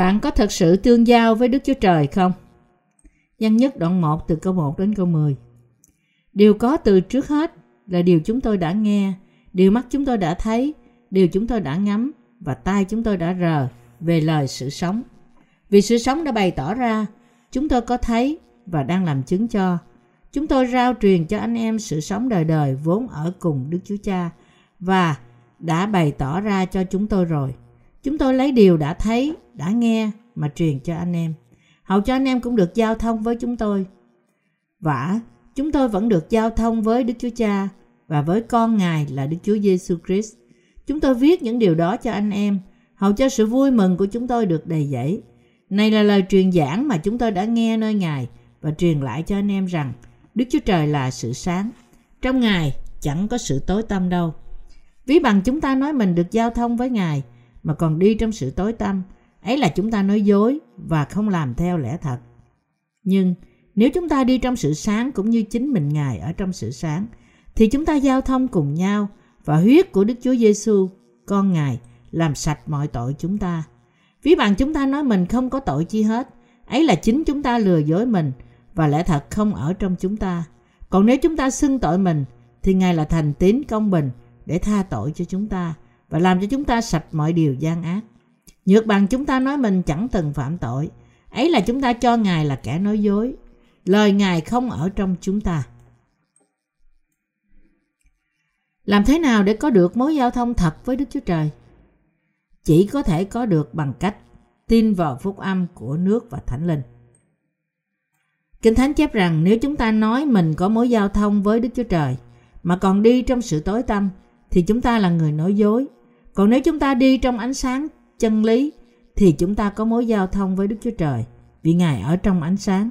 Bạn có thật sự tương giao với Đức Chúa Trời không? Văn nhất đoạn 1 từ câu 1 đến câu 10. Điều có từ trước hết là điều chúng tôi đã nghe, điều mắt chúng tôi đã thấy, điều chúng tôi đã ngắm và tai chúng tôi đã rờ về lời sự sống. Vì sự sống đã bày tỏ ra, chúng tôi có thấy và đang làm chứng cho. Chúng tôi rao truyền cho anh em sự sống đời đời vốn ở cùng Đức Chúa Cha và đã bày tỏ ra cho chúng tôi rồi. Chúng tôi lấy điều đã thấy, đã nghe mà truyền cho anh em. Hầu cho anh em cũng được giao thông với chúng tôi. Vả, chúng tôi vẫn được giao thông với Đức Chúa Cha và với con Ngài là Đức Chúa Giêsu Christ. Chúng tôi viết những điều đó cho anh em, hầu cho sự vui mừng của chúng tôi được đầy dẫy. Này là lời truyền giảng mà chúng tôi đã nghe nơi Ngài và truyền lại cho anh em rằng Đức Chúa Trời là sự sáng. Trong Ngài chẳng có sự tối tăm đâu. Ví bằng chúng ta nói mình được giao thông với Ngài mà còn đi trong sự tối tăm, ấy là chúng ta nói dối và không làm theo lẽ thật. Nhưng nếu chúng ta đi trong sự sáng cũng như chính mình Ngài ở trong sự sáng, thì chúng ta giao thông cùng nhau và huyết của Đức Chúa Giêsu, con Ngài, làm sạch mọi tội chúng ta. Ví bằng chúng ta nói mình không có tội chi hết, ấy là chính chúng ta lừa dối mình và lẽ thật không ở trong chúng ta. Còn nếu chúng ta xưng tội mình, thì Ngài là thành tín công bình để tha tội cho chúng ta và làm cho chúng ta sạch mọi điều gian ác. Nhược bằng chúng ta nói mình chẳng từng phạm tội, ấy là chúng ta cho Ngài là kẻ nói dối. Lời Ngài không ở trong chúng ta. Làm thế nào để có được mối giao thông thật với Đức Chúa Trời? Chỉ có thể có được bằng cách tin vào phúc âm của nước và thánh linh. Kinh Thánh chép rằng nếu chúng ta nói mình có mối giao thông với Đức Chúa Trời mà còn đi trong sự tối tăm thì chúng ta là người nói dối. Còn nếu chúng ta đi trong ánh sáng chân lý thì chúng ta có mối giao thông với Đức Chúa Trời vì Ngài ở trong ánh sáng.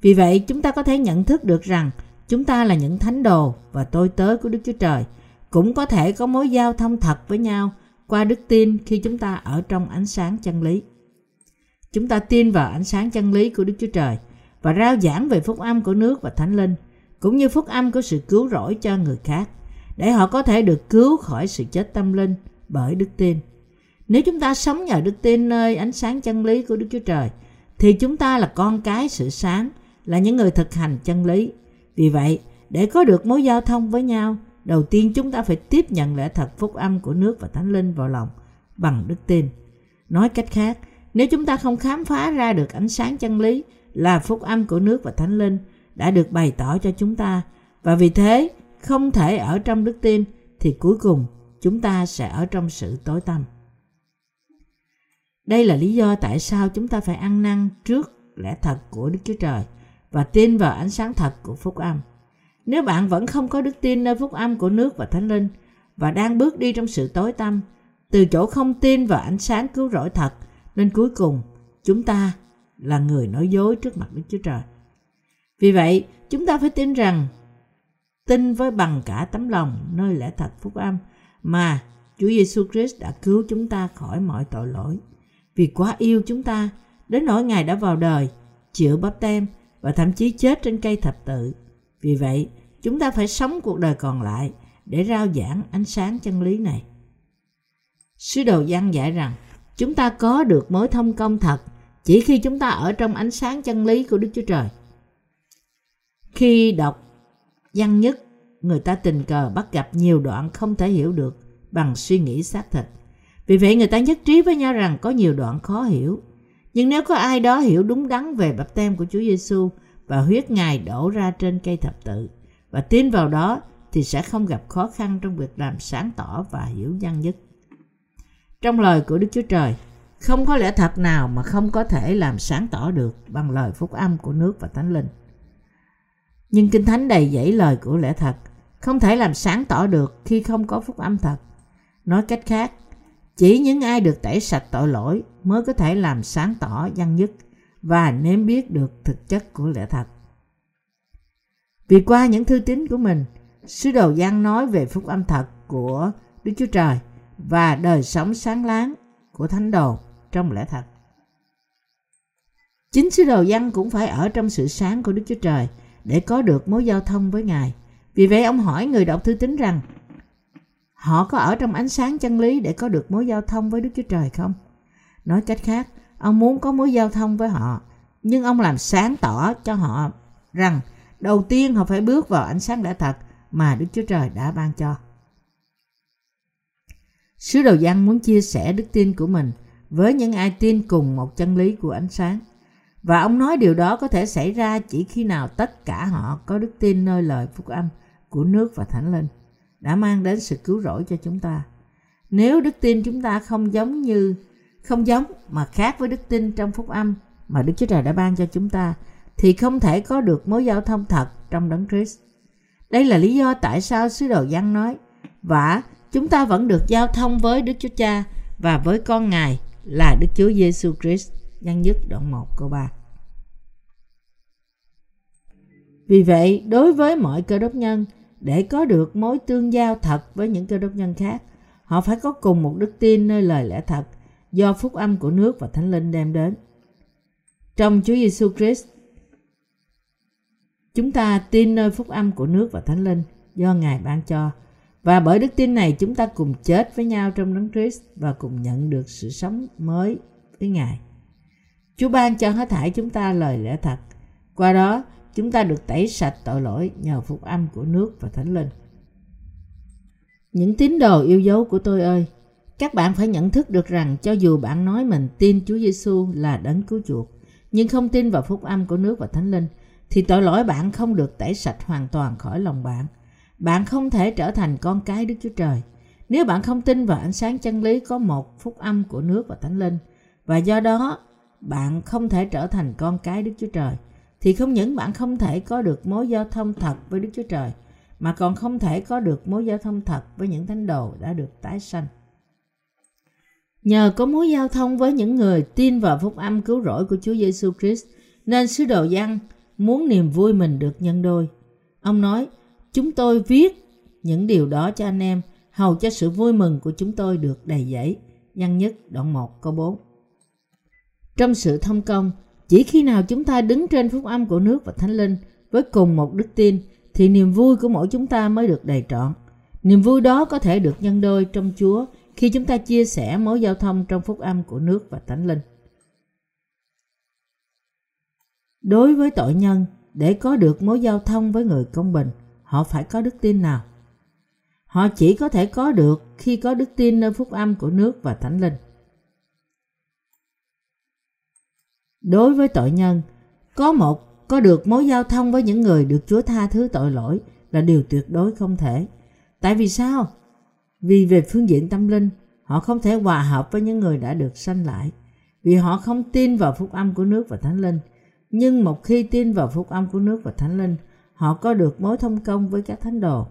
Vì vậy chúng ta có thể nhận thức được rằng chúng ta là những thánh đồ và tôi tớ của Đức Chúa Trời cũng có thể có mối giao thông thật với nhau qua đức tin khi chúng ta ở trong ánh sáng chân lý. Chúng ta tin vào ánh sáng chân lý của Đức Chúa Trời và rao giảng về phúc âm của nước và thánh linh, cũng như phúc âm của sự cứu rỗi cho người khác, để họ có thể được cứu khỏi sự chết tâm linh bởi đức tin. Nếu chúng ta sống nhờ đức tin nơi ánh sáng chân lý của Đức Chúa Trời, thì chúng ta là con cái sự sáng, là những người thực hành chân lý. Vì vậy, để có được mối giao thông với nhau, đầu tiên chúng ta phải tiếp nhận lẽ thật phúc âm của nước và thánh linh vào lòng bằng đức tin. Nói cách khác, nếu chúng ta không khám phá ra được ánh sáng chân lý là phúc âm của nước và thánh linh đã được bày tỏ cho chúng ta và vì thế không thể ở trong đức tin thì cuối cùng chúng ta sẽ ở trong sự tối tăm. Đây là lý do tại sao chúng ta phải ăn năn trước lẽ thật của Đức Chúa Trời và tin vào ánh sáng thật của phúc âm. Nếu bạn vẫn không có đức tin nơi phúc âm của nước và thánh linh và đang bước đi trong sự tối tăm, từ chỗ không tin vào ánh sáng cứu rỗi thật, nên cuối cùng chúng ta là người nói dối trước mặt Đức Chúa Trời. Vì vậy, chúng ta phải tin rằng tin với bằng cả tấm lòng nơi lẽ thật phúc âm mà Chúa Giêsu Christ đã cứu chúng ta khỏi mọi tội lỗi. Vì quá yêu chúng ta, đến nỗi Ngài đã vào đời, chịu bắp tem và thậm chí chết trên cây thập tự. Vì vậy, chúng ta phải sống cuộc đời còn lại để rao giảng ánh sáng chân lý này. Sứ đồ Giăng dạy rằng, chúng ta có được mối thông công thật chỉ khi chúng ta ở trong ánh sáng chân lý của Đức Chúa Trời. Khi đọc văn nhất, người ta tình cờ bắt gặp nhiều đoạn không thể hiểu được bằng suy nghĩ xác thịt. Vì vậy người ta nhất trí với nhau rằng có nhiều đoạn khó hiểu. Nhưng nếu có ai đó hiểu đúng đắn về bập tem của Chúa Giêsu và huyết Ngài đổ ra trên cây thập tự và tin vào đó thì sẽ không gặp khó khăn trong việc làm sáng tỏ và hiểu nhân nhất. Trong lời của Đức Chúa Trời, không có lẽ thật nào mà không có thể làm sáng tỏ được bằng lời phúc âm của nước và thánh linh. Nhưng Kinh Thánh đầy dẫy lời của lẽ thật, không thể làm sáng tỏ được khi không có phúc âm thật. Nói cách khác, chỉ những ai được tẩy sạch tội lỗi mới có thể làm sáng tỏ văn nhất và nếm biết được thực chất của lẽ thật. Vì qua những thư tín của mình, sứ đồ Giăng nói về phúc âm thật của Đức Chúa Trời và đời sống sáng láng của thánh đồ trong lẽ thật. Chính sứ đồ Giăng cũng phải ở trong sự sáng của Đức Chúa Trời để có được mối giao thông với Ngài. Vì vậy ông hỏi người đọc thư tín rằng họ có ở trong ánh sáng chân lý để có được mối giao thông với Đức Chúa Trời không? Nói cách khác, ông muốn có mối giao thông với họ, nhưng ông làm sáng tỏ cho họ rằng đầu tiên họ phải bước vào ánh sáng lẽ thật mà Đức Chúa Trời đã ban cho. Sứ đồ Giăng muốn chia sẻ đức tin của mình với những ai tin cùng một chân lý của ánh sáng. Và ông nói điều đó có thể xảy ra chỉ khi nào tất cả họ có đức tin nơi lời phúc âm của nước và thánh linh đã mang đến sự cứu rỗi cho chúng ta. Nếu đức tin chúng ta không giống như không giống mà khác với đức tin trong phúc âm mà Đức Chúa Trời đã ban cho chúng ta thì không thể có được mối giao thông thật trong đấng Christ. Đây là lý do tại sao sứ đồ Giăng nói và chúng ta vẫn được giao thông với Đức Chúa Cha và với con Ngài là Đức Chúa Giêsu Christ. Nhân nhất đoạn 1 câu 3. Vì vậy, đối với mọi cơ đốc nhân, để có được mối tương giao thật với những cơ đốc nhân khác, họ phải có cùng một đức tin nơi lời lẽ thật do phúc âm của nước và thánh linh đem đến. Trong Chúa Giêsu Christ, chúng ta tin nơi phúc âm của nước và thánh linh do Ngài ban cho và bởi đức tin này chúng ta cùng chết với nhau trong đấng Christ và cùng nhận được sự sống mới với Ngài. Chúa ban cho hết thảy chúng ta lời lẽ thật. Qua đó, chúng ta được tẩy sạch tội lỗi nhờ phúc âm của nước và thánh linh. Những tín đồ yêu dấu của tôi ơi, các bạn phải nhận thức được rằng cho dù bạn nói mình tin Chúa Giêsu là đấng cứu chuộc, nhưng không tin vào phúc âm của nước và thánh linh, thì tội lỗi bạn không được tẩy sạch hoàn toàn khỏi lòng bạn. Bạn không thể trở thành con cái Đức Chúa Trời. Nếu bạn không tin vào ánh sáng chân lý có một phúc âm của nước và thánh linh, và do đó bạn không thể trở thành con cái Đức Chúa Trời, thì không những bạn không thể có được mối giao thông thật với Đức Chúa Trời, mà còn không thể có được mối giao thông thật với những thánh đồ đã được tái sanh. Nhờ có mối giao thông với những người tin vào phúc âm cứu rỗi của Chúa Giêsu Christ, nên sứ đồ Giăng muốn niềm vui mình được nhân đôi. Ông nói, chúng tôi viết những điều đó cho anh em, hầu cho sự vui mừng của chúng tôi được đầy dẫy. Văn nhất đoạn 1 câu 4 Trong sự thông công, chỉ khi nào chúng ta đứng trên phúc âm của nước và thánh linh với cùng một đức tin, thì niềm vui của mỗi chúng ta mới được đầy trọn. Niềm vui đó có thể được nhân đôi trong Chúa khi chúng ta chia sẻ mối giao thông trong phúc âm của nước và thánh linh. Đối với tội nhân, để có được mối giao thông với người công bình, họ phải có đức tin nào? Họ chỉ có thể có được khi có đức tin nơi phúc âm của nước và thánh linh. Đối với tội nhân, có một có được mối giao thông với những người được Chúa tha thứ tội lỗi là điều tuyệt đối không thể. Tại vì sao? Vì về phương diện tâm linh, họ không thể hòa hợp với những người đã được sanh lại. Vì họ không tin vào phúc âm của nước và thánh linh. Nhưng một khi tin vào phúc âm của nước và thánh linh, họ có được mối thông công với các thánh đồ.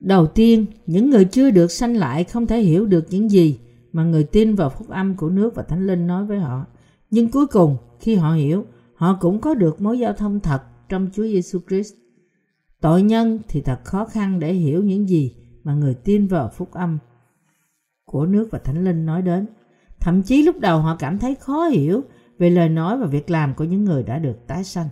Đầu tiên, những người chưa được sanh lại không thể hiểu được những gì mà người tin vào phúc âm của nước và thánh linh nói với họ. Nhưng cuối cùng, khi họ hiểu, họ cũng có được mối giao thông thật trong Chúa Giêsu Christ. Tội nhân thì thật khó khăn để hiểu những gì mà người tin vào phúc âm của nước và thánh linh nói đến. Thậm chí lúc đầu họ cảm thấy khó hiểu về lời nói và việc làm của những người đã được tái sanh.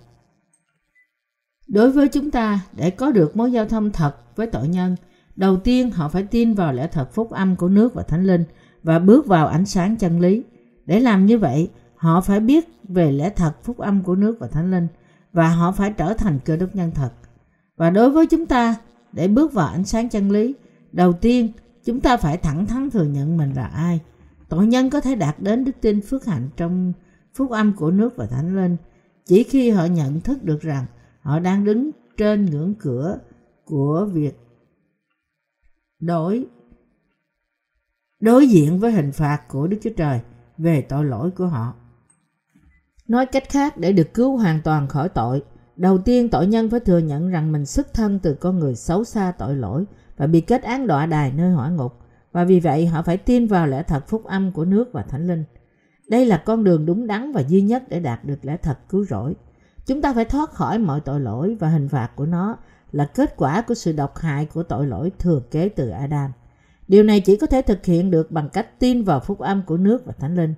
Đối với chúng ta, để có được mối giao thông thật với tội nhân, đầu tiên họ phải tin vào lẽ thật phúc âm của nước và thánh linh và bước vào ánh sáng chân lý. Để làm như vậy, họ phải biết về lẽ thật phúc âm của nước và thánh linh và họ phải trở thành cơ đốc nhân thật. Và đối với chúng ta, để bước vào ánh sáng chân lý, đầu tiên chúng ta phải thẳng thắn thừa nhận mình là ai. Tội nhân có thể đạt đến đức tin phước hạnh trong phúc âm của nước và thánh linh chỉ khi họ nhận thức được rằng họ đang đứng trên ngưỡng cửa của việc đổi đối diện với hình phạt của Đức Chúa Trời về tội lỗi của họ. Nói cách khác, để được cứu hoàn toàn khỏi tội, đầu tiên tội nhân phải thừa nhận rằng mình xuất thân từ con người xấu xa tội lỗi và bị kết án đọa đài nơi hỏa ngục, và vì vậy họ phải tin vào lẽ thật phúc âm của nước và thánh linh. Đây là con đường đúng đắn và duy nhất để đạt được lẽ thật cứu rỗi. Chúng ta phải thoát khỏi mọi tội lỗi và hình phạt của nó là kết quả của sự độc hại của tội lỗi thừa kế từ Adam. Điều này chỉ có thể thực hiện được bằng cách tin vào phúc âm của nước và thánh linh.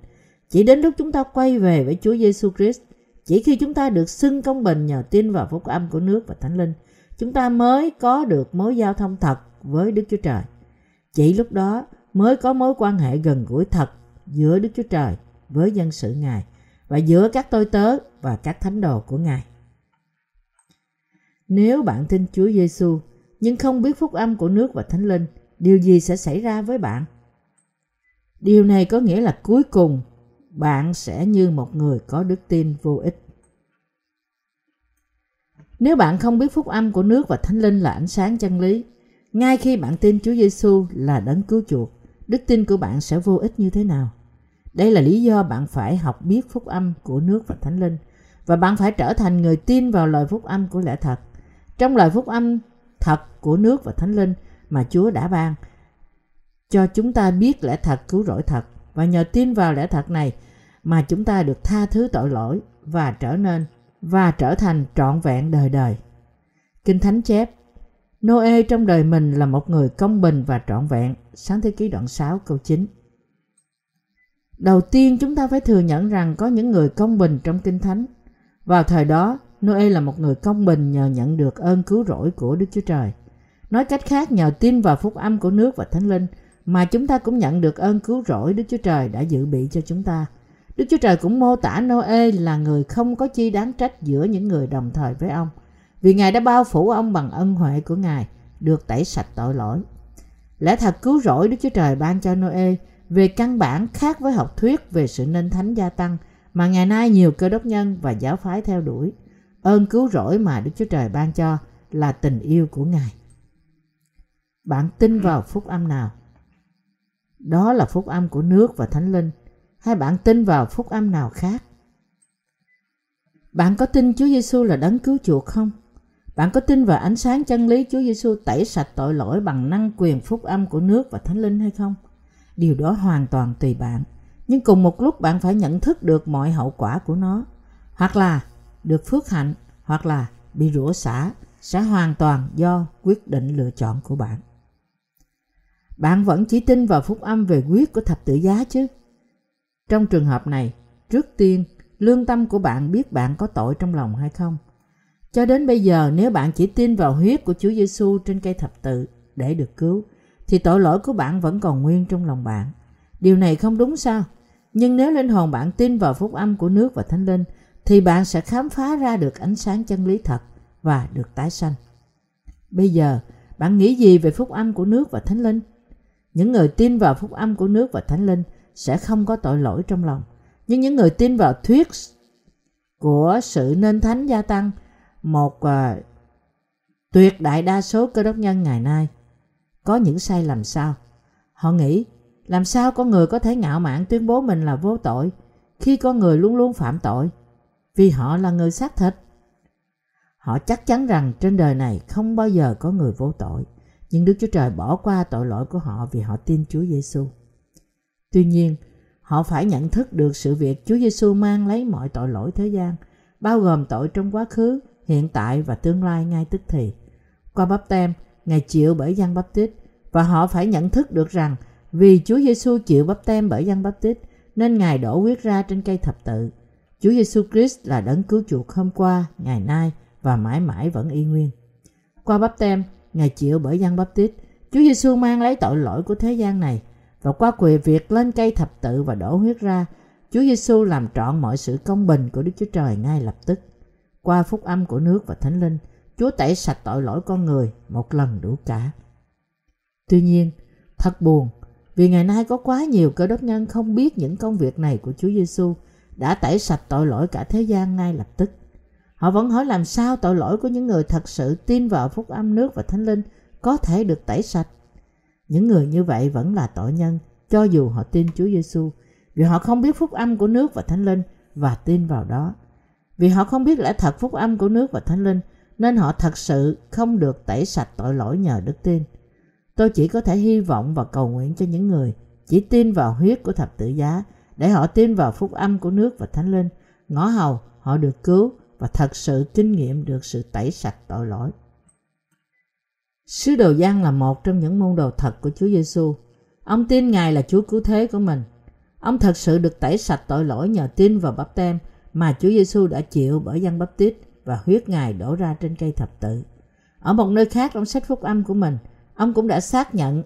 Chỉ đến lúc chúng ta quay về với Chúa Giêsu Christ, chỉ khi chúng ta được xưng công bình nhờ tin vào phúc âm của nước và thánh linh, chúng ta mới có được mối giao thông thật với Đức Chúa Trời. Chỉ lúc đó mới có mối quan hệ gần gũi thật giữa Đức Chúa Trời với dân sự Ngài và giữa các tôi tớ và các thánh đồ của Ngài. Nếu bạn tin Chúa Giêsu nhưng không biết phúc âm của nước và thánh linh, điều gì sẽ xảy ra với bạn? Điều này có nghĩa là cuối cùng bạn sẽ như một người có đức tin vô ích. Nếu bạn không biết phúc âm của nước và thánh linh là ánh sáng chân lý, ngay khi bạn tin Chúa Giêsu là đấng cứu chuộc, đức tin của bạn sẽ vô ích như thế nào? Đây là lý do bạn phải học biết phúc âm của nước và thánh linh và bạn phải trở thành người tin vào lời phúc âm của lẽ thật. Trong lời phúc âm thật của nước và thánh linh mà Chúa đã ban cho chúng ta biết lẽ thật cứu rỗi thật và nhờ tin vào lẽ thật này mà chúng ta được tha thứ tội lỗi và trở nên và trở thành trọn vẹn đời đời. Kinh Thánh chép Noe trong đời mình là một người công bình và trọn vẹn. Sáng thế ký đoạn 6 câu 9 Đầu tiên chúng ta phải thừa nhận rằng có những người công bình trong Kinh Thánh. Vào thời đó, Noe là một người công bình nhờ nhận được ơn cứu rỗi của Đức Chúa Trời. Nói cách khác, nhờ tin vào phúc âm của nước và Thánh Linh mà chúng ta cũng nhận được ơn cứu rỗi Đức Chúa Trời đã dự bị cho chúng ta. Đức Chúa Trời cũng mô tả Noe là người không có chi đáng trách giữa những người đồng thời với ông, vì Ngài đã bao phủ ông bằng ân huệ của Ngài, được tẩy sạch tội lỗi. Lẽ thật cứu rỗi Đức Chúa Trời ban cho Noe về căn bản khác với học thuyết về sự nên thánh gia tăng mà ngày nay nhiều cơ đốc nhân và giáo phái theo đuổi. Ơn cứu rỗi mà Đức Chúa Trời ban cho là tình yêu của Ngài. Bạn tin vào phúc âm nào? Đó là phúc âm của nước và thánh linh hay bạn tin vào phúc âm nào khác? Bạn có tin Chúa Giêsu là đấng cứu chuộc không? Bạn có tin vào ánh sáng chân lý Chúa Giêsu tẩy sạch tội lỗi bằng năng quyền phúc âm của nước và thánh linh hay không? Điều đó hoàn toàn tùy bạn. Nhưng cùng một lúc bạn phải nhận thức được mọi hậu quả của nó. Hoặc là được phước hạnh, hoặc là bị rủa xả sẽ hoàn toàn do quyết định lựa chọn của bạn. Bạn vẫn chỉ tin vào phúc âm về quyết của thập tự giá chứ? Trong trường hợp này, trước tiên, lương tâm của bạn biết bạn có tội trong lòng hay không. Cho đến bây giờ, nếu bạn chỉ tin vào huyết của Chúa Giêsu trên cây thập tự để được cứu, thì tội lỗi của bạn vẫn còn nguyên trong lòng bạn. Điều này không đúng sao? Nhưng nếu linh hồn bạn tin vào phúc âm của nước và thánh linh, thì bạn sẽ khám phá ra được ánh sáng chân lý thật và được tái sanh. Bây giờ, bạn nghĩ gì về phúc âm của nước và thánh linh? Những người tin vào phúc âm của nước và thánh linh sẽ không có tội lỗi trong lòng. Nhưng những người tin vào thuyết của sự nên thánh gia tăng, một uh, tuyệt đại đa số cơ đốc nhân ngày nay có những sai lầm sao? Họ nghĩ làm sao con người có thể ngạo mạn tuyên bố mình là vô tội khi con người luôn luôn phạm tội vì họ là người xác thịt. Họ chắc chắn rằng trên đời này không bao giờ có người vô tội, nhưng Đức Chúa Trời bỏ qua tội lỗi của họ vì họ tin Chúa Giêsu. Tuy nhiên, họ phải nhận thức được sự việc Chúa Giêsu mang lấy mọi tội lỗi thế gian, bao gồm tội trong quá khứ, hiện tại và tương lai ngay tức thì. Qua bắp tem, Ngài chịu bởi dân bắp tít và họ phải nhận thức được rằng vì Chúa Giêsu chịu bắp tem bởi dân bắp tít nên Ngài đổ huyết ra trên cây thập tự. Chúa Giêsu Christ là đấng cứu chuộc hôm qua, ngày nay và mãi mãi vẫn y nguyên. Qua bắp tem, Ngài chịu bởi dân báp-tít, Chúa Giêsu mang lấy tội lỗi của thế gian này và qua quyền việc lên cây thập tự và đổ huyết ra, Chúa Giêsu làm trọn mọi sự công bình của Đức Chúa Trời ngay lập tức. Qua phúc âm của nước và thánh linh, Chúa tẩy sạch tội lỗi con người một lần đủ cả. Tuy nhiên, thật buồn vì ngày nay có quá nhiều cơ đốc nhân không biết những công việc này của Chúa Giêsu đã tẩy sạch tội lỗi cả thế gian ngay lập tức. Họ vẫn hỏi làm sao tội lỗi của những người thật sự tin vào phúc âm nước và thánh linh có thể được tẩy sạch. Những người như vậy vẫn là tội nhân cho dù họ tin Chúa Giêsu vì họ không biết phúc âm của nước và thánh linh và tin vào đó. Vì họ không biết lẽ thật phúc âm của nước và thánh linh nên họ thật sự không được tẩy sạch tội lỗi nhờ đức tin. Tôi chỉ có thể hy vọng và cầu nguyện cho những người chỉ tin vào huyết của thập tự giá để họ tin vào phúc âm của nước và thánh linh, ngõ hầu họ được cứu và thật sự kinh nghiệm được sự tẩy sạch tội lỗi. Sứ đồ Giăng là một trong những môn đồ thật của Chúa Giêsu. Ông tin Ngài là Chúa cứu thế của mình. Ông thật sự được tẩy sạch tội lỗi nhờ tin vào bắp tem mà Chúa Giêsu đã chịu bởi dân bắp tít và huyết Ngài đổ ra trên cây thập tự. Ở một nơi khác trong sách phúc âm của mình, ông cũng đã xác nhận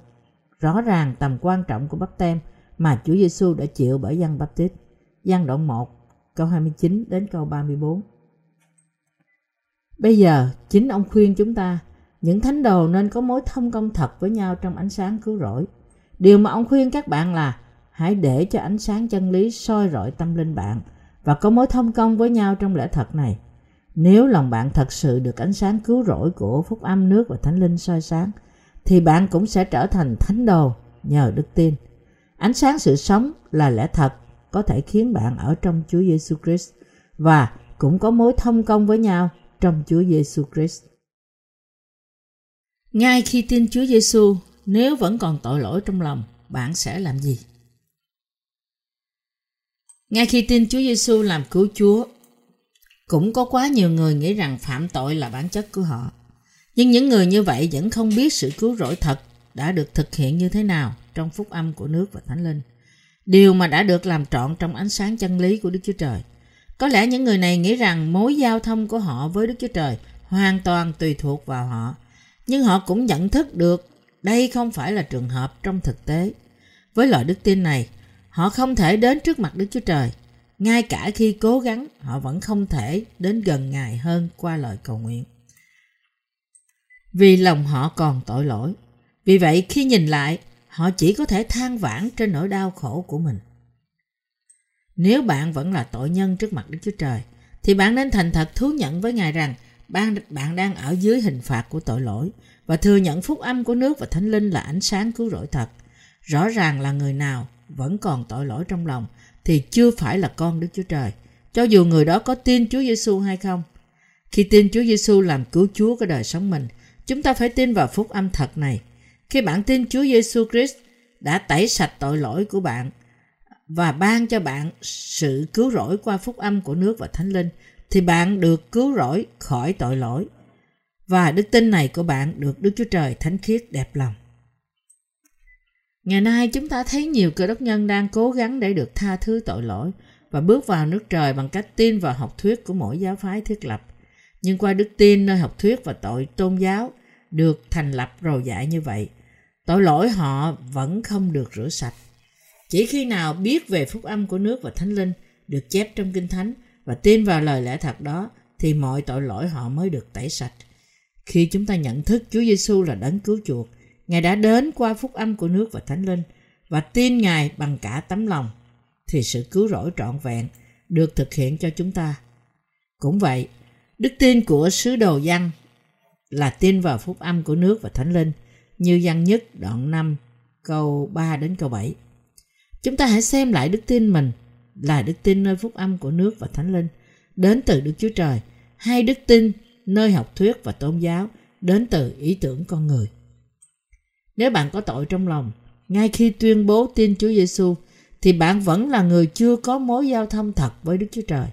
rõ ràng tầm quan trọng của bắp tem mà Chúa Giêsu đã chịu bởi dân Baptist. Giăng đoạn 1, câu 29 đến câu 34. Bây giờ, chính ông khuyên chúng ta, những thánh đồ nên có mối thông công thật với nhau trong ánh sáng cứu rỗi. Điều mà ông khuyên các bạn là hãy để cho ánh sáng chân lý soi rọi tâm linh bạn và có mối thông công với nhau trong lẽ thật này. Nếu lòng bạn thật sự được ánh sáng cứu rỗi của phúc âm nước và thánh linh soi sáng, thì bạn cũng sẽ trở thành thánh đồ nhờ đức tin. Ánh sáng sự sống là lẽ thật có thể khiến bạn ở trong Chúa Giêsu Christ và cũng có mối thông công với nhau trong Chúa Giêsu Christ. Ngay khi tin Chúa Giêsu, nếu vẫn còn tội lỗi trong lòng, bạn sẽ làm gì? Ngay khi tin Chúa Giêsu làm cứu Chúa, cũng có quá nhiều người nghĩ rằng phạm tội là bản chất của họ. Nhưng những người như vậy vẫn không biết sự cứu rỗi thật đã được thực hiện như thế nào trong phúc âm của nước và thánh linh. Điều mà đã được làm trọn trong ánh sáng chân lý của Đức Chúa Trời. Có lẽ những người này nghĩ rằng mối giao thông của họ với Đức Chúa Trời hoàn toàn tùy thuộc vào họ. Nhưng họ cũng nhận thức được đây không phải là trường hợp trong thực tế. Với loại đức tin này, họ không thể đến trước mặt Đức Chúa Trời. Ngay cả khi cố gắng, họ vẫn không thể đến gần Ngài hơn qua lời cầu nguyện. Vì lòng họ còn tội lỗi. Vì vậy khi nhìn lại, họ chỉ có thể than vãn trên nỗi đau khổ của mình. Nếu bạn vẫn là tội nhân trước mặt Đức Chúa Trời, thì bạn nên thành thật thú nhận với Ngài rằng bạn, bạn đang ở dưới hình phạt của tội lỗi và thừa nhận phúc âm của nước và thánh linh là ánh sáng cứu rỗi thật. Rõ ràng là người nào vẫn còn tội lỗi trong lòng thì chưa phải là con Đức Chúa Trời, cho dù người đó có tin Chúa Giêsu hay không. Khi tin Chúa Giêsu làm cứu Chúa của đời sống mình, chúng ta phải tin vào phúc âm thật này. Khi bạn tin Chúa Giêsu Christ đã tẩy sạch tội lỗi của bạn và ban cho bạn sự cứu rỗi qua phúc âm của nước và thánh linh thì bạn được cứu rỗi khỏi tội lỗi và đức tin này của bạn được Đức Chúa Trời thánh khiết đẹp lòng. Ngày nay chúng ta thấy nhiều cơ đốc nhân đang cố gắng để được tha thứ tội lỗi và bước vào nước trời bằng cách tin vào học thuyết của mỗi giáo phái thiết lập. Nhưng qua đức tin nơi học thuyết và tội tôn giáo được thành lập rồi dạy như vậy, tội lỗi họ vẫn không được rửa sạch. Chỉ khi nào biết về phúc âm của nước và thánh linh được chép trong kinh thánh và tin vào lời lẽ thật đó thì mọi tội lỗi họ mới được tẩy sạch. Khi chúng ta nhận thức Chúa Giêsu là đấng cứu chuộc, Ngài đã đến qua phúc âm của nước và thánh linh và tin Ngài bằng cả tấm lòng thì sự cứu rỗi trọn vẹn được thực hiện cho chúng ta. Cũng vậy, đức tin của sứ đồ văn là tin vào phúc âm của nước và thánh linh như văn nhất đoạn 5 câu 3 đến câu 7. Chúng ta hãy xem lại đức tin mình là đức tin nơi phúc âm của nước và thánh linh đến từ Đức Chúa Trời hay đức tin nơi học thuyết và tôn giáo đến từ ý tưởng con người. Nếu bạn có tội trong lòng, ngay khi tuyên bố tin Chúa Giêsu thì bạn vẫn là người chưa có mối giao thông thật với Đức Chúa Trời.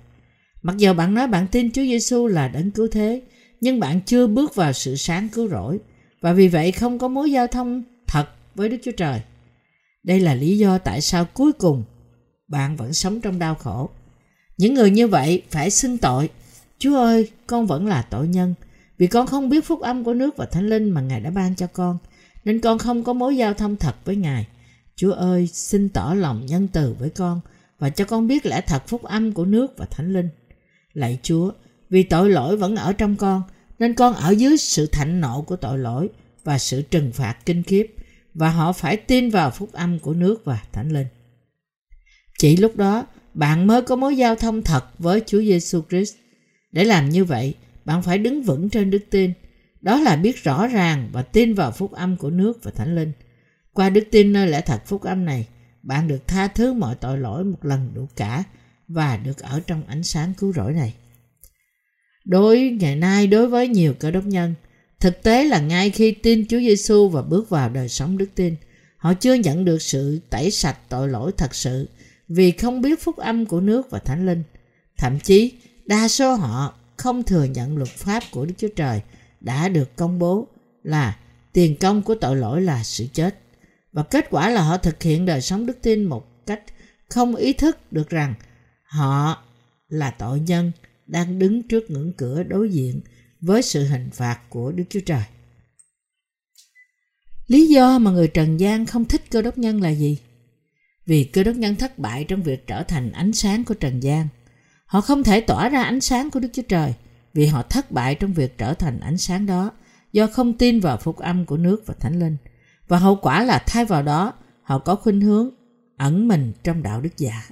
Mặc dù bạn nói bạn tin Chúa Giêsu là đấng cứu thế, nhưng bạn chưa bước vào sự sáng cứu rỗi và vì vậy không có mối giao thông thật với Đức Chúa Trời. Đây là lý do tại sao cuối cùng bạn vẫn sống trong đau khổ. Những người như vậy phải xưng tội. Chúa ơi, con vẫn là tội nhân vì con không biết phúc âm của nước và thánh linh mà Ngài đã ban cho con nên con không có mối giao thông thật với Ngài. Chúa ơi, xin tỏ lòng nhân từ với con và cho con biết lẽ thật phúc âm của nước và thánh linh. Lạy Chúa, vì tội lỗi vẫn ở trong con, nên con ở dưới sự thạnh nộ của tội lỗi và sự trừng phạt kinh khiếp và họ phải tin vào phúc âm của nước và thánh linh. Chỉ lúc đó, bạn mới có mối giao thông thật với Chúa Giêsu Christ. Để làm như vậy, bạn phải đứng vững trên đức tin đó là biết rõ ràng và tin vào phúc âm của nước và thánh linh. Qua đức tin nơi lẽ thật phúc âm này, bạn được tha thứ mọi tội lỗi một lần đủ cả và được ở trong ánh sáng cứu rỗi này. Đối ngày nay đối với nhiều cơ đốc nhân, thực tế là ngay khi tin Chúa Giêsu và bước vào đời sống đức tin, họ chưa nhận được sự tẩy sạch tội lỗi thật sự vì không biết phúc âm của nước và thánh linh. Thậm chí, đa số họ không thừa nhận luật pháp của Đức Chúa Trời – đã được công bố là tiền công của tội lỗi là sự chết và kết quả là họ thực hiện đời sống đức tin một cách không ý thức được rằng họ là tội nhân đang đứng trước ngưỡng cửa đối diện với sự hình phạt của Đức Chúa Trời. Lý do mà người trần gian không thích cơ đốc nhân là gì? Vì cơ đốc nhân thất bại trong việc trở thành ánh sáng của trần gian. Họ không thể tỏa ra ánh sáng của Đức Chúa Trời vì họ thất bại trong việc trở thành ánh sáng đó do không tin vào phúc âm của nước và thánh linh. Và hậu quả là thay vào đó, họ có khuynh hướng ẩn mình trong đạo đức giả.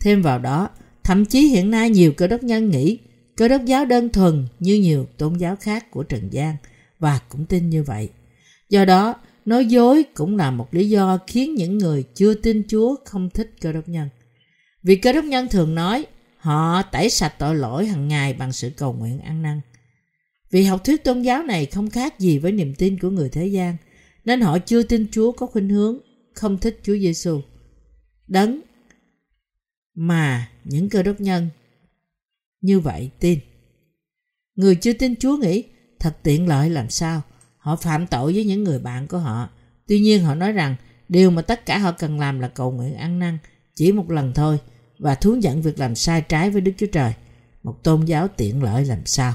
Thêm vào đó, thậm chí hiện nay nhiều cơ đốc nhân nghĩ cơ đốc giáo đơn thuần như nhiều tôn giáo khác của Trần gian và cũng tin như vậy. Do đó, nói dối cũng là một lý do khiến những người chưa tin Chúa không thích cơ đốc nhân. Vì cơ đốc nhân thường nói họ tẩy sạch tội lỗi hàng ngày bằng sự cầu nguyện ăn năn. Vì học thuyết tôn giáo này không khác gì với niềm tin của người thế gian, nên họ chưa tin Chúa có khuynh hướng không thích Chúa Giêsu. Đấng mà những cơ đốc nhân như vậy, tin. Người chưa tin Chúa nghĩ, thật tiện lợi làm sao. Họ phạm tội với những người bạn của họ. Tuy nhiên họ nói rằng, điều mà tất cả họ cần làm là cầu nguyện ăn năn, chỉ một lần thôi, và thú nhận việc làm sai trái với Đức Chúa Trời. Một tôn giáo tiện lợi làm sao.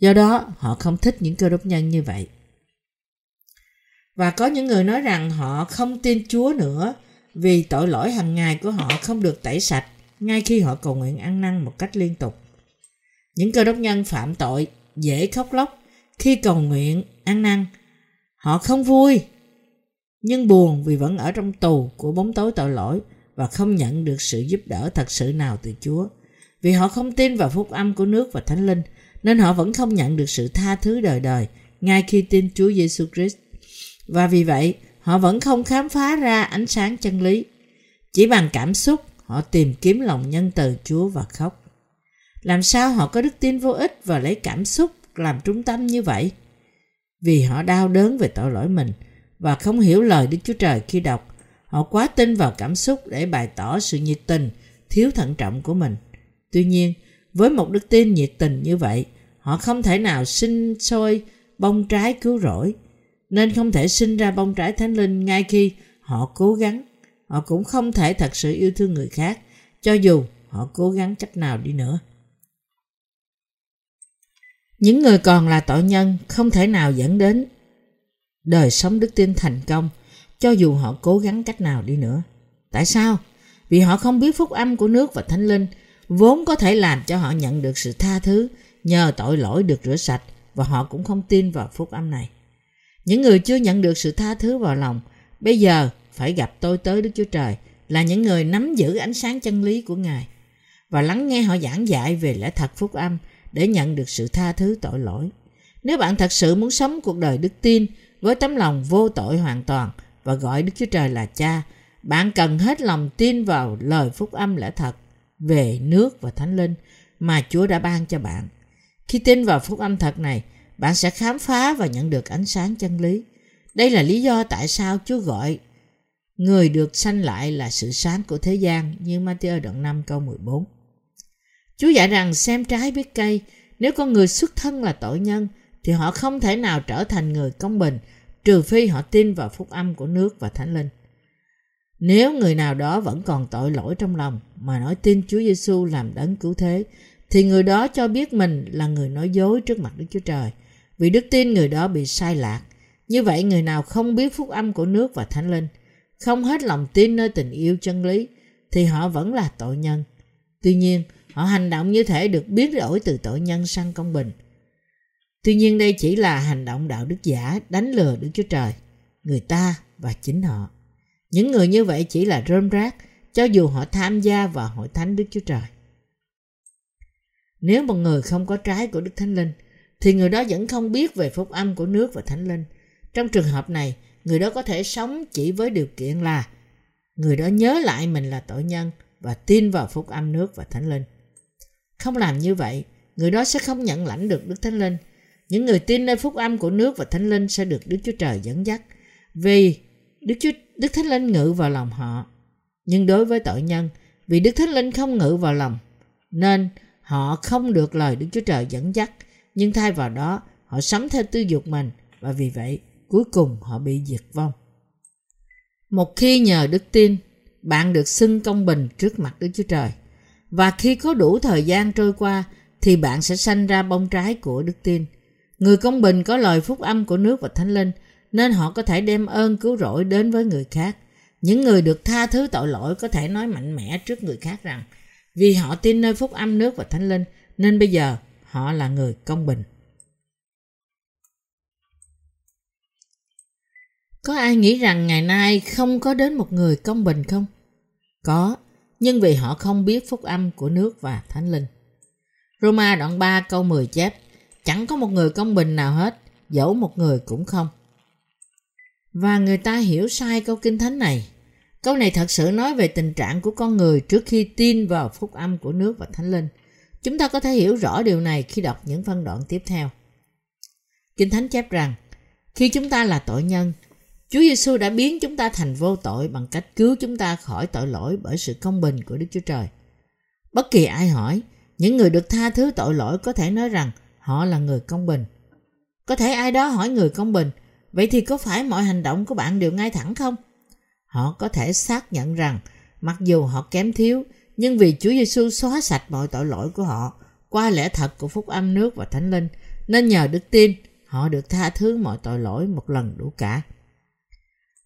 Do đó, họ không thích những cơ đốc nhân như vậy. Và có những người nói rằng họ không tin Chúa nữa, vì tội lỗi hàng ngày của họ không được tẩy sạch ngay khi họ cầu nguyện ăn năn một cách liên tục. Những cơ đốc nhân phạm tội dễ khóc lóc khi cầu nguyện ăn năn. Họ không vui nhưng buồn vì vẫn ở trong tù của bóng tối tội lỗi và không nhận được sự giúp đỡ thật sự nào từ Chúa. Vì họ không tin vào phúc âm của nước và Thánh Linh nên họ vẫn không nhận được sự tha thứ đời đời ngay khi tin Chúa Giêsu Christ. Và vì vậy, họ vẫn không khám phá ra ánh sáng chân lý. Chỉ bằng cảm xúc, họ tìm kiếm lòng nhân từ Chúa và khóc. Làm sao họ có đức tin vô ích và lấy cảm xúc làm trung tâm như vậy? Vì họ đau đớn về tội lỗi mình và không hiểu lời Đức Chúa Trời khi đọc. Họ quá tin vào cảm xúc để bày tỏ sự nhiệt tình, thiếu thận trọng của mình. Tuy nhiên, với một đức tin nhiệt tình như vậy, họ không thể nào sinh sôi bông trái cứu rỗi, nên không thể sinh ra bông trái thánh linh ngay khi họ cố gắng. Họ cũng không thể thật sự yêu thương người khác, cho dù họ cố gắng cách nào đi nữa. Những người còn là tội nhân không thể nào dẫn đến đời sống đức tin thành công cho dù họ cố gắng cách nào đi nữa. Tại sao? Vì họ không biết phúc âm của nước và thánh linh vốn có thể làm cho họ nhận được sự tha thứ nhờ tội lỗi được rửa sạch và họ cũng không tin vào phúc âm này. Những người chưa nhận được sự tha thứ vào lòng bây giờ phải gặp tôi tới Đức Chúa Trời là những người nắm giữ ánh sáng chân lý của Ngài và lắng nghe họ giảng dạy về lẽ thật phúc âm để nhận được sự tha thứ tội lỗi. Nếu bạn thật sự muốn sống cuộc đời đức tin với tấm lòng vô tội hoàn toàn và gọi Đức Chúa Trời là cha, bạn cần hết lòng tin vào lời phúc âm lẽ thật về nước và thánh linh mà Chúa đã ban cho bạn. Khi tin vào phúc âm thật này, bạn sẽ khám phá và nhận được ánh sáng chân lý. Đây là lý do tại sao Chúa gọi người được sanh lại là sự sáng của thế gian như Matthew đoạn 5 câu 14. Chúa dạy rằng xem trái biết cây, nếu con người xuất thân là tội nhân thì họ không thể nào trở thành người công bình trừ phi họ tin vào phúc âm của nước và thánh linh. Nếu người nào đó vẫn còn tội lỗi trong lòng mà nói tin Chúa Giêsu làm đấng cứu thế thì người đó cho biết mình là người nói dối trước mặt Đức Chúa Trời vì đức tin người đó bị sai lạc. Như vậy người nào không biết phúc âm của nước và thánh linh, không hết lòng tin nơi tình yêu chân lý thì họ vẫn là tội nhân. Tuy nhiên, họ hành động như thể được biến đổi từ tội nhân sang công bình. Tuy nhiên đây chỉ là hành động đạo đức giả đánh lừa Đức Chúa Trời, người ta và chính họ. Những người như vậy chỉ là rơm rác cho dù họ tham gia vào hội thánh Đức Chúa Trời. Nếu một người không có trái của Đức Thánh Linh, thì người đó vẫn không biết về phúc âm của nước và Thánh Linh. Trong trường hợp này, người đó có thể sống chỉ với điều kiện là người đó nhớ lại mình là tội nhân và tin vào phúc âm nước và Thánh Linh. Không làm như vậy, người đó sẽ không nhận lãnh được Đức Thánh Linh. Những người tin nơi phúc âm của nước và Thánh Linh sẽ được Đức Chúa Trời dẫn dắt vì Đức Chúa Đức Thánh Linh ngự vào lòng họ. Nhưng đối với tội nhân, vì Đức Thánh Linh không ngự vào lòng, nên họ không được lời Đức Chúa Trời dẫn dắt, nhưng thay vào đó họ sống theo tư dục mình và vì vậy cuối cùng họ bị diệt vong. Một khi nhờ đức tin, bạn được xưng công bình trước mặt Đức Chúa Trời. Và khi có đủ thời gian trôi qua thì bạn sẽ sanh ra bông trái của đức tin. Người công bình có lời phúc âm của nước và thánh linh nên họ có thể đem ơn cứu rỗi đến với người khác Những người được tha thứ tội lỗi có thể nói mạnh mẽ trước người khác rằng vì họ tin nơi phúc âm nước và thánh linh nên bây giờ họ là người công bình. Có ai nghĩ rằng ngày nay không có đến một người công bình không? Có, nhưng vì họ không biết phúc âm của nước và thánh linh. Roma đoạn 3 câu 10 chép, chẳng có một người công bình nào hết, dẫu một người cũng không. Và người ta hiểu sai câu kinh thánh này. Câu này thật sự nói về tình trạng của con người trước khi tin vào phúc âm của nước và thánh linh. Chúng ta có thể hiểu rõ điều này khi đọc những phân đoạn tiếp theo. Kinh thánh chép rằng, khi chúng ta là tội nhân, Chúa Giêsu đã biến chúng ta thành vô tội bằng cách cứu chúng ta khỏi tội lỗi bởi sự công bình của Đức Chúa Trời. Bất kỳ ai hỏi, những người được tha thứ tội lỗi có thể nói rằng họ là người công bình. Có thể ai đó hỏi người công bình, vậy thì có phải mọi hành động của bạn đều ngay thẳng không? Họ có thể xác nhận rằng mặc dù họ kém thiếu, nhưng vì Chúa Giêsu xóa sạch mọi tội lỗi của họ qua lẽ thật của phúc âm nước và thánh linh, nên nhờ đức tin họ được tha thứ mọi tội lỗi một lần đủ cả.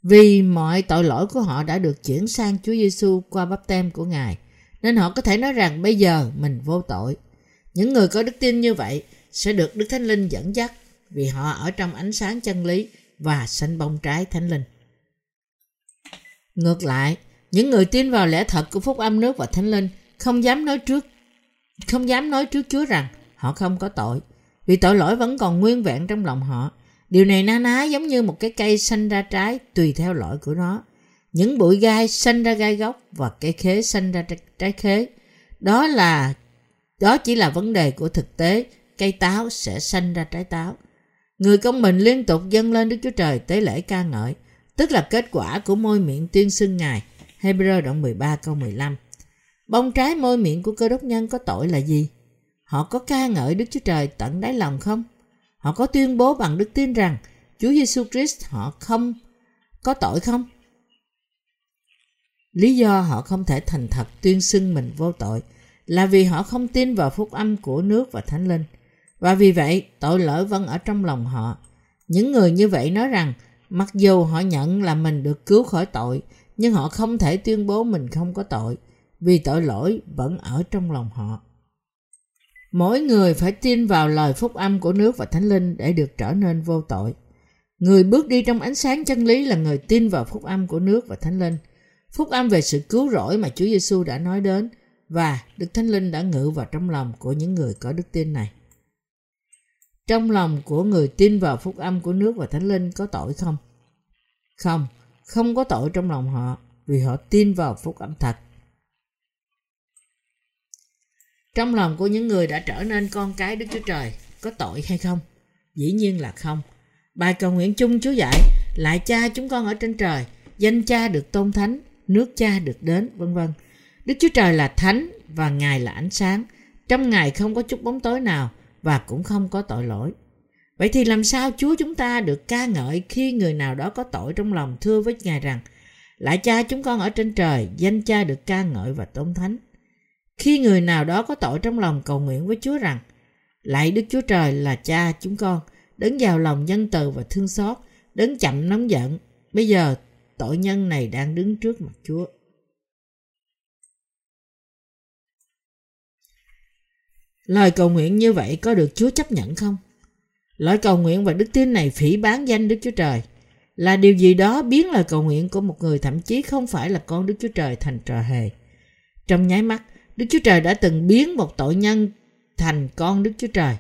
Vì mọi tội lỗi của họ đã được chuyển sang Chúa Giêsu qua bắp tem của Ngài, nên họ có thể nói rằng bây giờ mình vô tội. Những người có đức tin như vậy sẽ được Đức Thánh Linh dẫn dắt vì họ ở trong ánh sáng chân lý và sanh bông trái Thánh Linh. Ngược lại, những người tin vào lẽ thật của phúc âm nước và Thánh Linh không dám nói trước không dám nói trước Chúa rằng họ không có tội, vì tội lỗi vẫn còn nguyên vẹn trong lòng họ Điều này na ná giống như một cái cây xanh ra trái tùy theo loại của nó. Những bụi gai xanh ra gai gốc và cây khế xanh ra trái khế. Đó là đó chỉ là vấn đề của thực tế, cây táo sẽ xanh ra trái táo. Người công bình liên tục dâng lên Đức Chúa Trời tế lễ ca ngợi, tức là kết quả của môi miệng tuyên xưng Ngài. Hebrew đoạn 13 câu 15 Bông trái môi miệng của cơ đốc nhân có tội là gì? Họ có ca ngợi Đức Chúa Trời tận đáy lòng không? Họ có tuyên bố bằng đức tin rằng Chúa Giêsu Christ họ không có tội không? Lý do họ không thể thành thật tuyên xưng mình vô tội là vì họ không tin vào phúc âm của nước và thánh linh. Và vì vậy, tội lỗi vẫn ở trong lòng họ. Những người như vậy nói rằng, mặc dù họ nhận là mình được cứu khỏi tội, nhưng họ không thể tuyên bố mình không có tội, vì tội lỗi vẫn ở trong lòng họ. Mỗi người phải tin vào lời phúc âm của nước và thánh linh để được trở nên vô tội. Người bước đi trong ánh sáng chân lý là người tin vào phúc âm của nước và thánh linh. Phúc âm về sự cứu rỗi mà Chúa Giêsu đã nói đến và Đức Thánh Linh đã ngự vào trong lòng của những người có đức tin này. Trong lòng của người tin vào phúc âm của nước và thánh linh có tội không? Không, không có tội trong lòng họ vì họ tin vào phúc âm thật trong lòng của những người đã trở nên con cái Đức Chúa Trời có tội hay không? Dĩ nhiên là không. Bài cầu nguyện chung Chúa dạy, lại cha chúng con ở trên trời, danh cha được tôn thánh, nước cha được đến, vân vân. Đức Chúa Trời là thánh và Ngài là ánh sáng. Trong Ngài không có chút bóng tối nào và cũng không có tội lỗi. Vậy thì làm sao Chúa chúng ta được ca ngợi khi người nào đó có tội trong lòng thưa với Ngài rằng Lại cha chúng con ở trên trời, danh cha được ca ngợi và tôn thánh. Khi người nào đó có tội trong lòng cầu nguyện với Chúa rằng Lạy Đức Chúa Trời là cha chúng con, đấng giàu lòng nhân từ và thương xót, đấng chậm nóng giận. Bây giờ tội nhân này đang đứng trước mặt Chúa. Lời cầu nguyện như vậy có được Chúa chấp nhận không? Lời cầu nguyện và đức tin này phỉ bán danh Đức Chúa Trời là điều gì đó biến lời cầu nguyện của một người thậm chí không phải là con Đức Chúa Trời thành trò hề. Trong nháy mắt, Đức Chúa Trời đã từng biến một tội nhân thành con Đức Chúa Trời.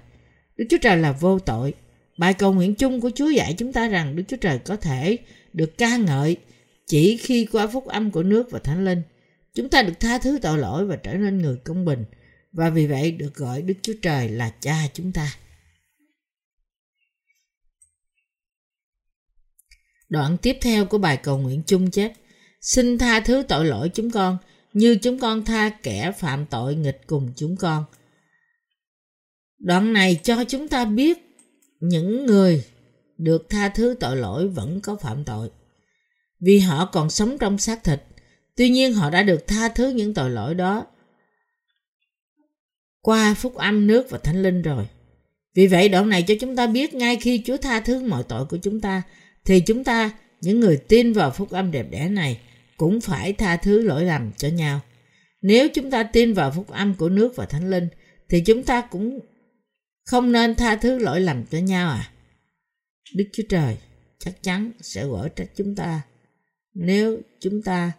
Đức Chúa Trời là vô tội. Bài cầu nguyện chung của Chúa dạy chúng ta rằng Đức Chúa Trời có thể được ca ngợi chỉ khi qua phúc âm của nước và thánh linh. Chúng ta được tha thứ tội lỗi và trở nên người công bình và vì vậy được gọi Đức Chúa Trời là cha chúng ta. Đoạn tiếp theo của bài cầu nguyện chung chép, Xin tha thứ tội lỗi chúng con như chúng con tha kẻ phạm tội nghịch cùng chúng con. Đoạn này cho chúng ta biết những người được tha thứ tội lỗi vẫn có phạm tội. Vì họ còn sống trong xác thịt, tuy nhiên họ đã được tha thứ những tội lỗi đó qua phúc âm nước và thánh linh rồi. Vì vậy đoạn này cho chúng ta biết ngay khi Chúa tha thứ mọi tội của chúng ta thì chúng ta, những người tin vào phúc âm đẹp đẽ này, cũng phải tha thứ lỗi lầm cho nhau. Nếu chúng ta tin vào phúc âm của nước và thánh linh thì chúng ta cũng không nên tha thứ lỗi lầm cho nhau à. Đức Chúa Trời chắc chắn sẽ gỡ trách chúng ta nếu chúng ta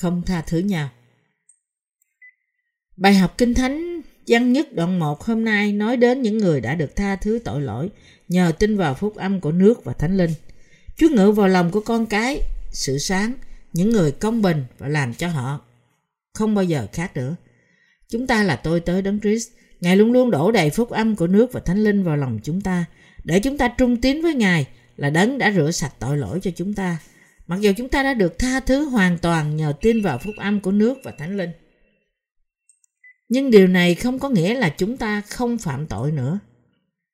không tha thứ nhau. Bài học Kinh Thánh văn nhất đoạn 1 hôm nay nói đến những người đã được tha thứ tội lỗi nhờ tin vào phúc âm của nước và thánh linh. Chúa ngự vào lòng của con cái sự sáng, những người công bình và làm cho họ không bao giờ khác nữa. Chúng ta là tôi tới Đấng Christ. Ngài luôn luôn đổ đầy phúc âm của nước và thánh linh vào lòng chúng ta để chúng ta trung tín với Ngài là Đấng đã rửa sạch tội lỗi cho chúng ta. Mặc dù chúng ta đã được tha thứ hoàn toàn nhờ tin vào phúc âm của nước và thánh linh. Nhưng điều này không có nghĩa là chúng ta không phạm tội nữa.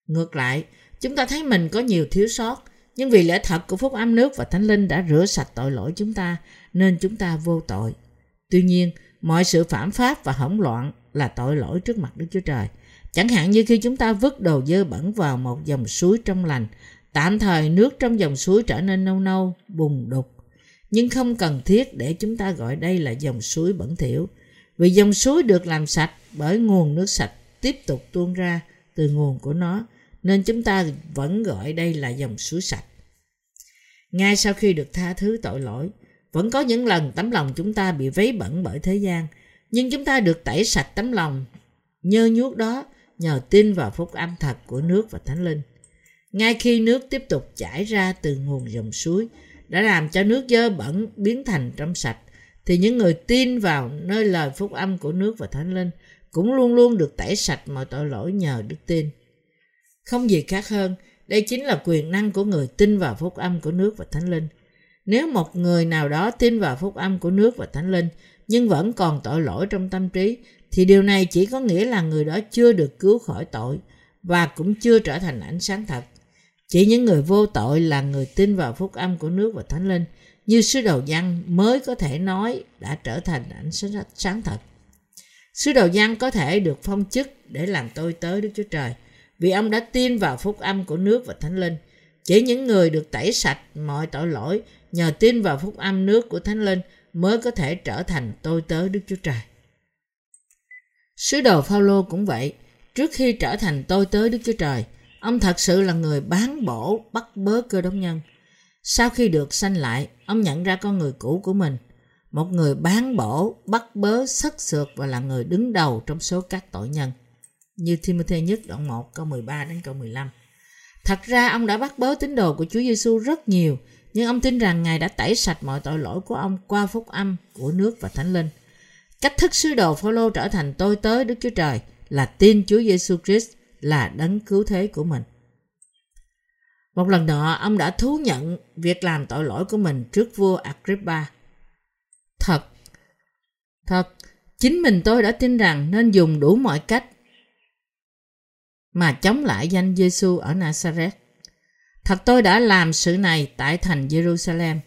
Ngược lại, chúng ta thấy mình có nhiều thiếu sót, nhưng vì lẽ thật của phúc âm nước và thánh linh đã rửa sạch tội lỗi chúng ta, nên chúng ta vô tội. Tuy nhiên, mọi sự phạm pháp và hỗn loạn là tội lỗi trước mặt Đức Chúa Trời. Chẳng hạn như khi chúng ta vứt đồ dơ bẩn vào một dòng suối trong lành, tạm thời nước trong dòng suối trở nên nâu nâu, bùng đục. Nhưng không cần thiết để chúng ta gọi đây là dòng suối bẩn thỉu, vì dòng suối được làm sạch bởi nguồn nước sạch tiếp tục tuôn ra từ nguồn của nó, nên chúng ta vẫn gọi đây là dòng suối sạch. Ngay sau khi được tha thứ tội lỗi, vẫn có những lần tấm lòng chúng ta bị vấy bẩn bởi thế gian, nhưng chúng ta được tẩy sạch tấm lòng nhơ nhuốc đó nhờ tin vào phúc âm thật của nước và thánh linh. Ngay khi nước tiếp tục chảy ra từ nguồn dòng suối đã làm cho nước dơ bẩn biến thành trong sạch, thì những người tin vào nơi lời phúc âm của nước và thánh linh cũng luôn luôn được tẩy sạch mọi tội lỗi nhờ đức tin. Không gì khác hơn, đây chính là quyền năng của người tin vào phúc âm của nước và thánh linh. Nếu một người nào đó tin vào phúc âm của nước và thánh linh nhưng vẫn còn tội lỗi trong tâm trí thì điều này chỉ có nghĩa là người đó chưa được cứu khỏi tội và cũng chưa trở thành ánh sáng thật. Chỉ những người vô tội là người tin vào phúc âm của nước và thánh linh như sứ đầu văn mới có thể nói đã trở thành ánh sáng thật. Sứ đầu văn có thể được phong chức để làm tôi tới Đức Chúa Trời vì ông đã tin vào phúc âm của nước và thánh linh. Chỉ những người được tẩy sạch mọi tội lỗi nhờ tin vào phúc âm nước của thánh linh mới có thể trở thành tôi tớ Đức Chúa Trời. Sứ đồ Phaolô cũng vậy, trước khi trở thành tôi tớ Đức Chúa Trời, ông thật sự là người bán bổ bắt bớ cơ đốc nhân. Sau khi được sanh lại, ông nhận ra con người cũ của mình, một người bán bổ, bắt bớ, sất sượt và là người đứng đầu trong số các tội nhân. Như Timothy nhất đoạn 1 câu 13 đến câu 15. Thật ra ông đã bắt bớ tín đồ của Chúa Giêsu rất nhiều, nhưng ông tin rằng Ngài đã tẩy sạch mọi tội lỗi của ông qua phúc âm của nước và Thánh Linh. Cách thức sứ đồ Phaolô trở thành tôi tới Đức Chúa Trời là tin Chúa Giêsu Christ là đấng cứu thế của mình. Một lần nọ, ông đã thú nhận việc làm tội lỗi của mình trước vua Agrippa. Thật, thật, chính mình tôi đã tin rằng nên dùng đủ mọi cách mà chống lại danh Giêsu ở Nazareth. Thật tôi đã làm sự này tại thành Jerusalem.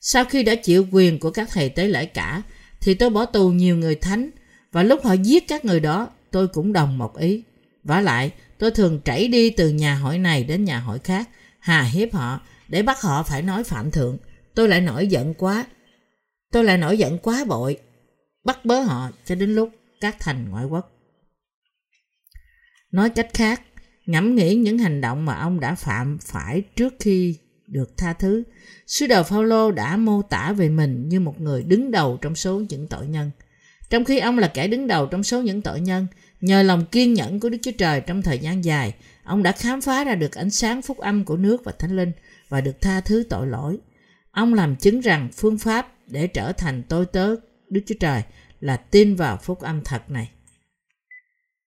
Sau khi đã chịu quyền của các thầy tế lễ cả, thì tôi bỏ tù nhiều người thánh và lúc họ giết các người đó, tôi cũng đồng một ý. Vả lại, tôi thường chảy đi từ nhà hội này đến nhà hội khác, hà hiếp họ để bắt họ phải nói phạm thượng. Tôi lại nổi giận quá. Tôi lại nổi giận quá bội, bắt bớ họ cho đến lúc các thành ngoại quốc. Nói cách khác, ngẫm nghĩ những hành động mà ông đã phạm phải trước khi được tha thứ. Sứ đồ Phaolô đã mô tả về mình như một người đứng đầu trong số những tội nhân. Trong khi ông là kẻ đứng đầu trong số những tội nhân, nhờ lòng kiên nhẫn của Đức Chúa Trời trong thời gian dài, ông đã khám phá ra được ánh sáng phúc âm của nước và thánh linh và được tha thứ tội lỗi. Ông làm chứng rằng phương pháp để trở thành tôi tớ Đức Chúa Trời là tin vào phúc âm thật này.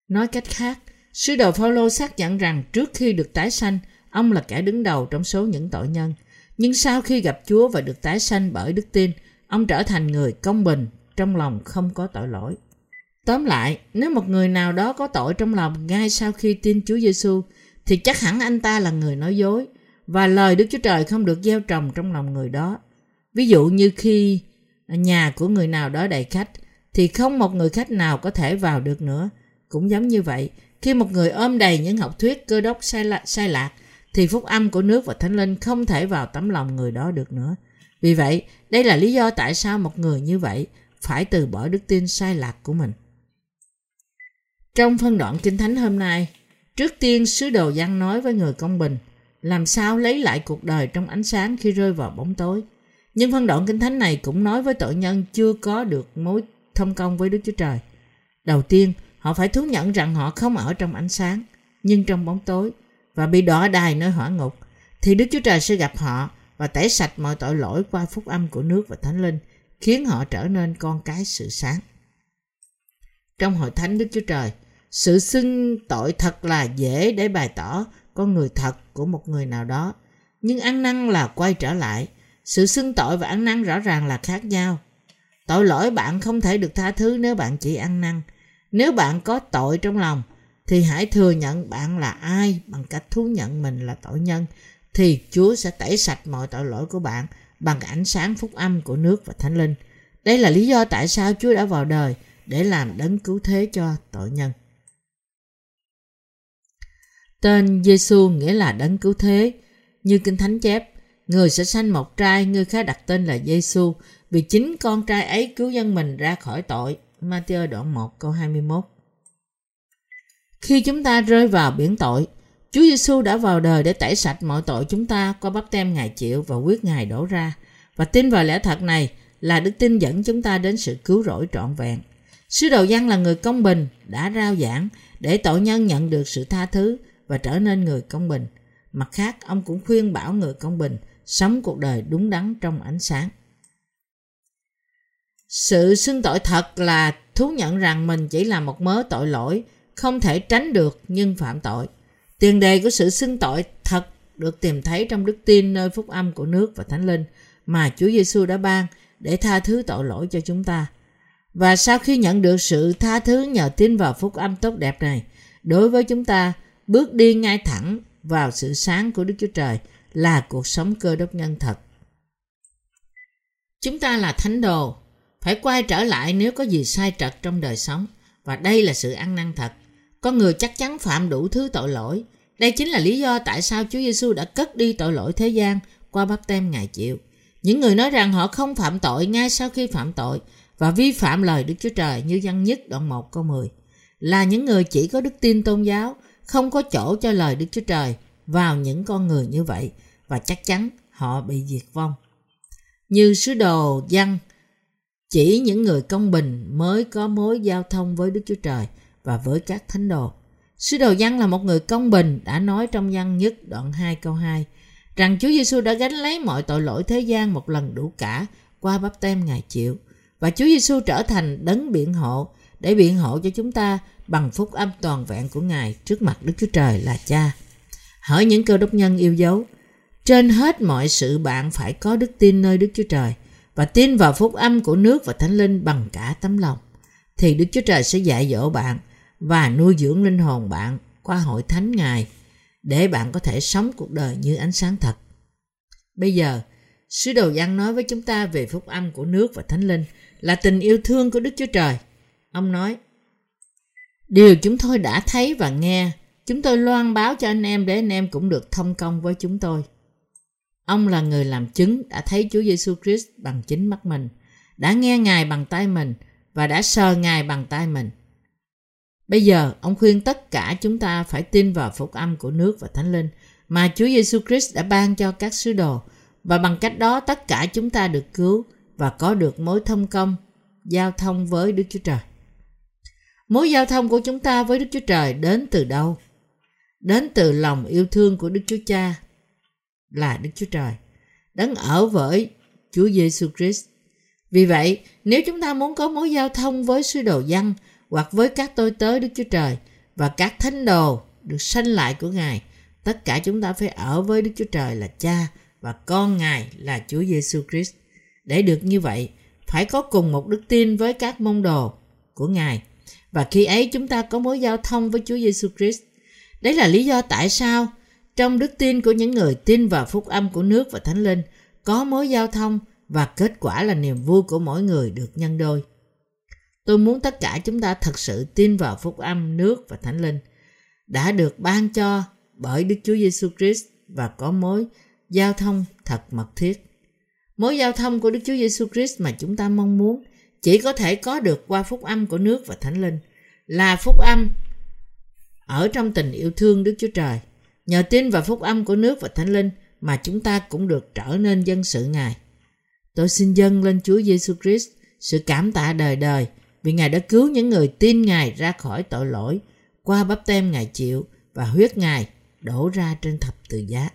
Nói cách khác, Sứ đồ Phaolô xác nhận rằng trước khi được tái sanh, ông là kẻ đứng đầu trong số những tội nhân. Nhưng sau khi gặp Chúa và được tái sanh bởi đức tin, ông trở thành người công bình, trong lòng không có tội lỗi. Tóm lại, nếu một người nào đó có tội trong lòng ngay sau khi tin Chúa Giêsu, thì chắc hẳn anh ta là người nói dối và lời Đức Chúa Trời không được gieo trồng trong lòng người đó. Ví dụ như khi nhà của người nào đó đầy khách thì không một người khách nào có thể vào được nữa. Cũng giống như vậy, khi một người ôm đầy những học thuyết cơ đốc sai, lạc, sai lạc, thì phúc âm của nước và thánh linh không thể vào tấm lòng người đó được nữa. Vì vậy, đây là lý do tại sao một người như vậy phải từ bỏ đức tin sai lạc của mình. Trong phân đoạn Kinh Thánh hôm nay, trước tiên sứ đồ Giăng nói với người công bình làm sao lấy lại cuộc đời trong ánh sáng khi rơi vào bóng tối. Nhưng phân đoạn Kinh Thánh này cũng nói với tội nhân chưa có được mối thông công với Đức Chúa Trời. Đầu tiên, họ phải thú nhận rằng họ không ở trong ánh sáng, nhưng trong bóng tối và bị đọa đài nơi hỏa ngục, thì Đức Chúa Trời sẽ gặp họ và tẩy sạch mọi tội lỗi qua phúc âm của nước và thánh linh, khiến họ trở nên con cái sự sáng. Trong hội thánh Đức Chúa Trời, sự xưng tội thật là dễ để bày tỏ con người thật của một người nào đó, nhưng ăn năn là quay trở lại. Sự xưng tội và ăn năn rõ ràng là khác nhau. Tội lỗi bạn không thể được tha thứ nếu bạn chỉ ăn năn. Nếu bạn có tội trong lòng, thì hãy thừa nhận bạn là ai bằng cách thú nhận mình là tội nhân thì Chúa sẽ tẩy sạch mọi tội lỗi của bạn bằng ánh sáng phúc âm của nước và thánh linh. Đây là lý do tại sao Chúa đã vào đời để làm đấng cứu thế cho tội nhân. Tên Giêsu nghĩa là đấng cứu thế, như Kinh Thánh chép, người sẽ sanh một trai, người khác đặt tên là Giêsu, vì chính con trai ấy cứu dân mình ra khỏi tội. Matthew đoạn 1 câu 21 Khi chúng ta rơi vào biển tội, Chúa Giêsu đã vào đời để tẩy sạch mọi tội chúng ta qua bắp tem Ngài chịu và quyết Ngài đổ ra. Và tin vào lẽ thật này là đức tin dẫn chúng ta đến sự cứu rỗi trọn vẹn. Sứ đồ Giăng là người công bình, đã rao giảng để tội nhân nhận được sự tha thứ và trở nên người công bình. Mặt khác, ông cũng khuyên bảo người công bình sống cuộc đời đúng đắn trong ánh sáng. Sự xưng tội thật là thú nhận rằng mình chỉ là một mớ tội lỗi, không thể tránh được nhưng phạm tội. Tiền đề của sự xưng tội thật được tìm thấy trong đức tin nơi phúc âm của nước và thánh linh mà Chúa Giêsu đã ban để tha thứ tội lỗi cho chúng ta. Và sau khi nhận được sự tha thứ nhờ tin vào phúc âm tốt đẹp này, đối với chúng ta, bước đi ngay thẳng vào sự sáng của Đức Chúa Trời là cuộc sống cơ đốc nhân thật. Chúng ta là thánh đồ, phải quay trở lại nếu có gì sai trật trong đời sống và đây là sự ăn năn thật. Con người chắc chắn phạm đủ thứ tội lỗi. Đây chính là lý do tại sao Chúa Giêsu đã cất đi tội lỗi thế gian qua bắp tem Ngài chịu. Những người nói rằng họ không phạm tội ngay sau khi phạm tội và vi phạm lời Đức Chúa Trời như văn nhất đoạn 1 câu 10 là những người chỉ có đức tin tôn giáo, không có chỗ cho lời Đức Chúa Trời vào những con người như vậy và chắc chắn họ bị diệt vong. Như sứ đồ văn chỉ những người công bình mới có mối giao thông với Đức Chúa Trời và với các thánh đồ. Sứ đồ Giăng là một người công bình đã nói trong văn nhất đoạn 2 câu 2 rằng Chúa Giêsu đã gánh lấy mọi tội lỗi thế gian một lần đủ cả qua bắp tem Ngài chịu và Chúa Giêsu trở thành đấng biện hộ để biện hộ cho chúng ta bằng phúc âm toàn vẹn của Ngài trước mặt Đức Chúa Trời là Cha. Hỡi những cơ đốc nhân yêu dấu, trên hết mọi sự bạn phải có đức tin nơi Đức Chúa Trời và tin vào phúc âm của nước và thánh linh bằng cả tấm lòng thì Đức Chúa Trời sẽ dạy dỗ bạn và nuôi dưỡng linh hồn bạn qua hội thánh Ngài để bạn có thể sống cuộc đời như ánh sáng thật. Bây giờ, sứ đồ Giăng nói với chúng ta về phúc âm của nước và thánh linh là tình yêu thương của Đức Chúa Trời. Ông nói, Điều chúng tôi đã thấy và nghe, chúng tôi loan báo cho anh em để anh em cũng được thông công với chúng tôi. Ông là người làm chứng đã thấy Chúa Giêsu Christ bằng chính mắt mình, đã nghe Ngài bằng tay mình và đã sờ Ngài bằng tay mình. Bây giờ, ông khuyên tất cả chúng ta phải tin vào phúc âm của nước và Thánh Linh mà Chúa Giêsu Christ đã ban cho các sứ đồ và bằng cách đó tất cả chúng ta được cứu và có được mối thông công, giao thông với Đức Chúa Trời. Mối giao thông của chúng ta với Đức Chúa Trời đến từ đâu? Đến từ lòng yêu thương của Đức Chúa Cha là Đức Chúa Trời, đấng ở với Chúa Giêsu Christ. Vì vậy, nếu chúng ta muốn có mối giao thông với sứ đồ dân hoặc với các tôi tớ Đức Chúa Trời và các thánh đồ được sanh lại của Ngài, tất cả chúng ta phải ở với Đức Chúa Trời là Cha và con Ngài là Chúa Giêsu Christ. Để được như vậy, phải có cùng một đức tin với các môn đồ của Ngài. Và khi ấy chúng ta có mối giao thông với Chúa Giêsu Christ. Đấy là lý do tại sao trong đức tin của những người tin vào phúc âm của nước và thánh linh có mối giao thông và kết quả là niềm vui của mỗi người được nhân đôi. Tôi muốn tất cả chúng ta thật sự tin vào phúc âm nước và thánh linh đã được ban cho bởi Đức Chúa Giêsu Christ và có mối giao thông thật mật thiết. Mối giao thông của Đức Chúa Giêsu Christ mà chúng ta mong muốn chỉ có thể có được qua phúc âm của nước và Thánh Linh, là phúc âm ở trong tình yêu thương Đức Chúa Trời. Nhờ tin vào phúc âm của nước và Thánh Linh mà chúng ta cũng được trở nên dân sự Ngài. Tôi xin dâng lên Chúa Giêsu Christ sự cảm tạ đời đời vì Ngài đã cứu những người tin Ngài ra khỏi tội lỗi, qua bắp tem Ngài chịu và huyết Ngài đổ ra trên thập tự giá.